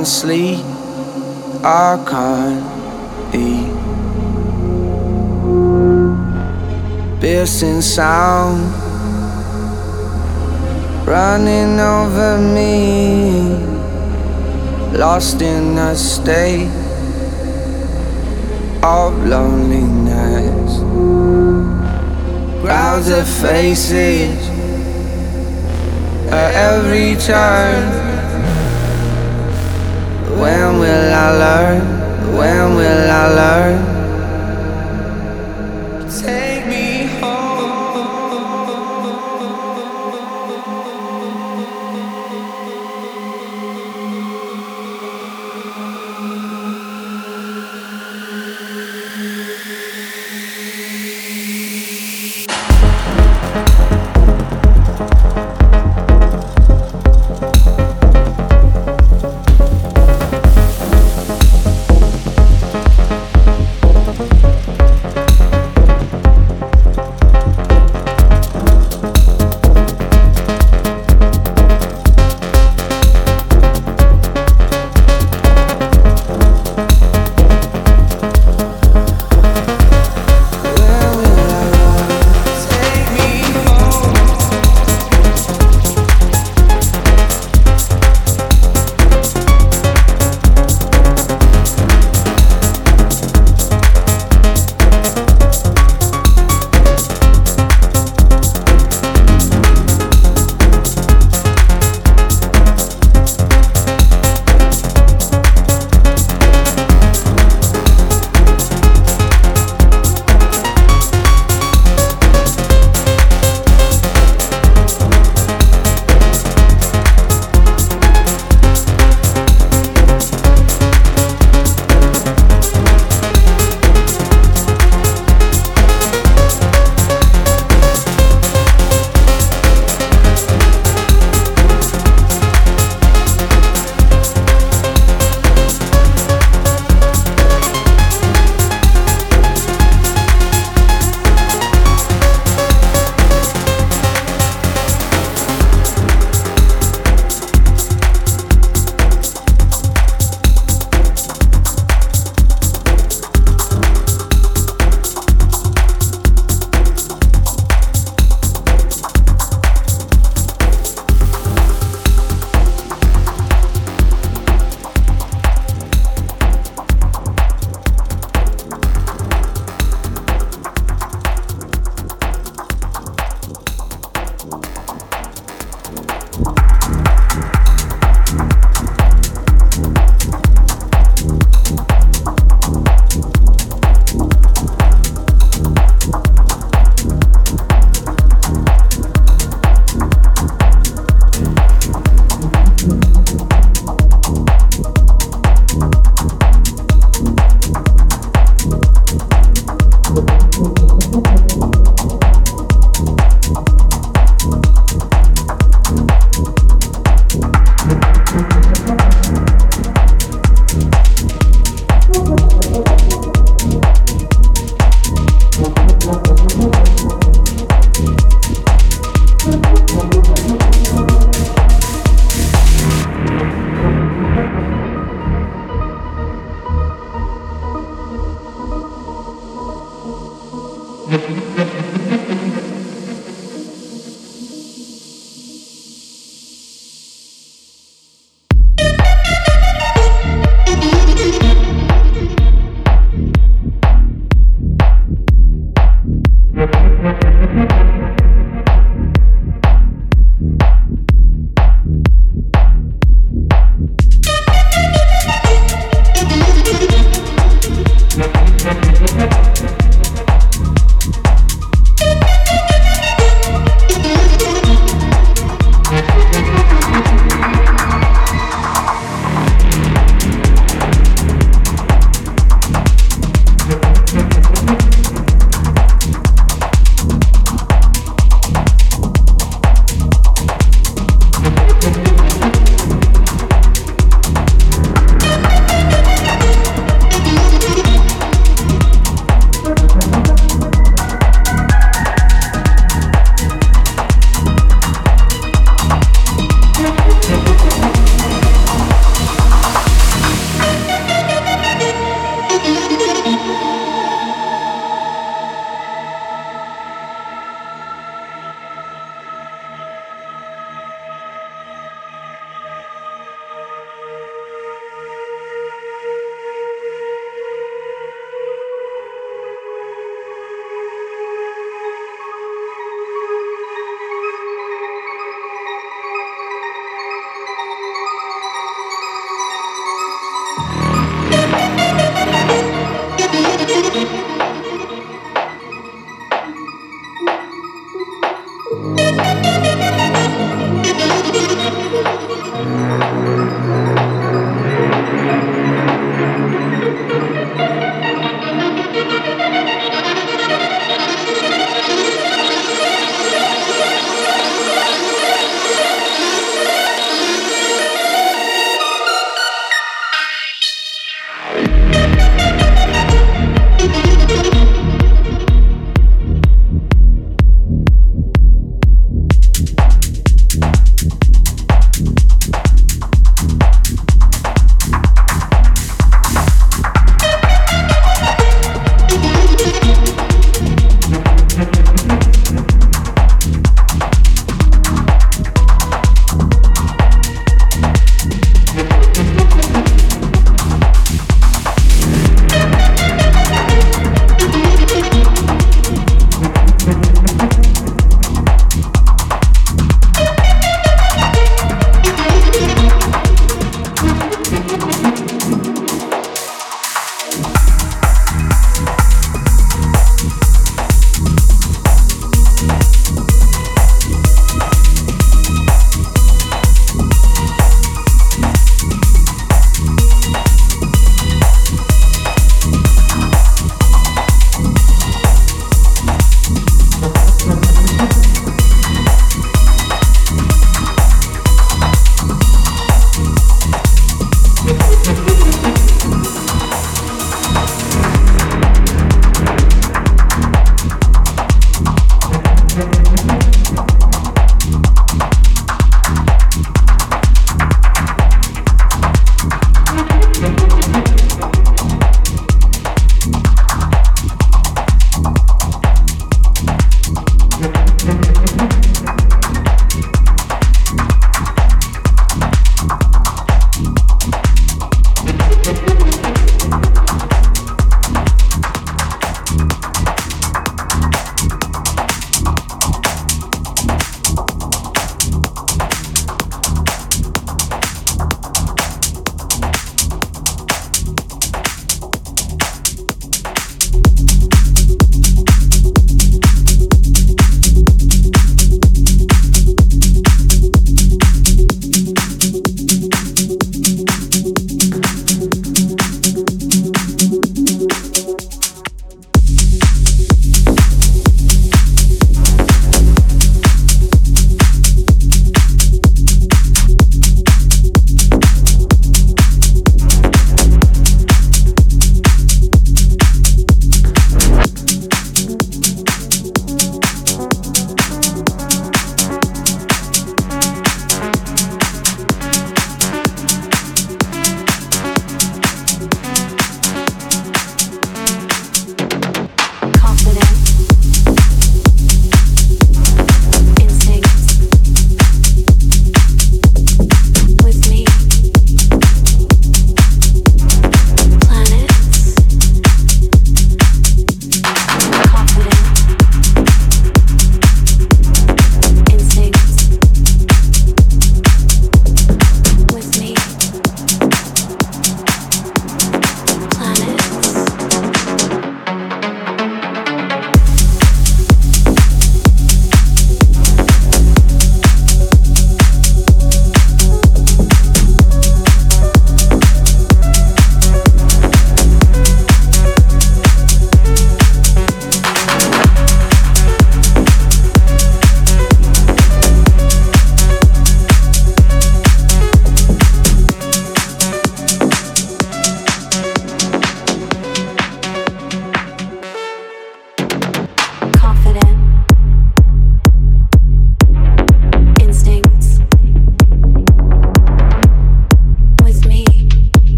can't sleep, I can't eat. Piercing sound running over me, lost in a state of loneliness. Crowds of faces at every turn. When will I learn? When will I learn?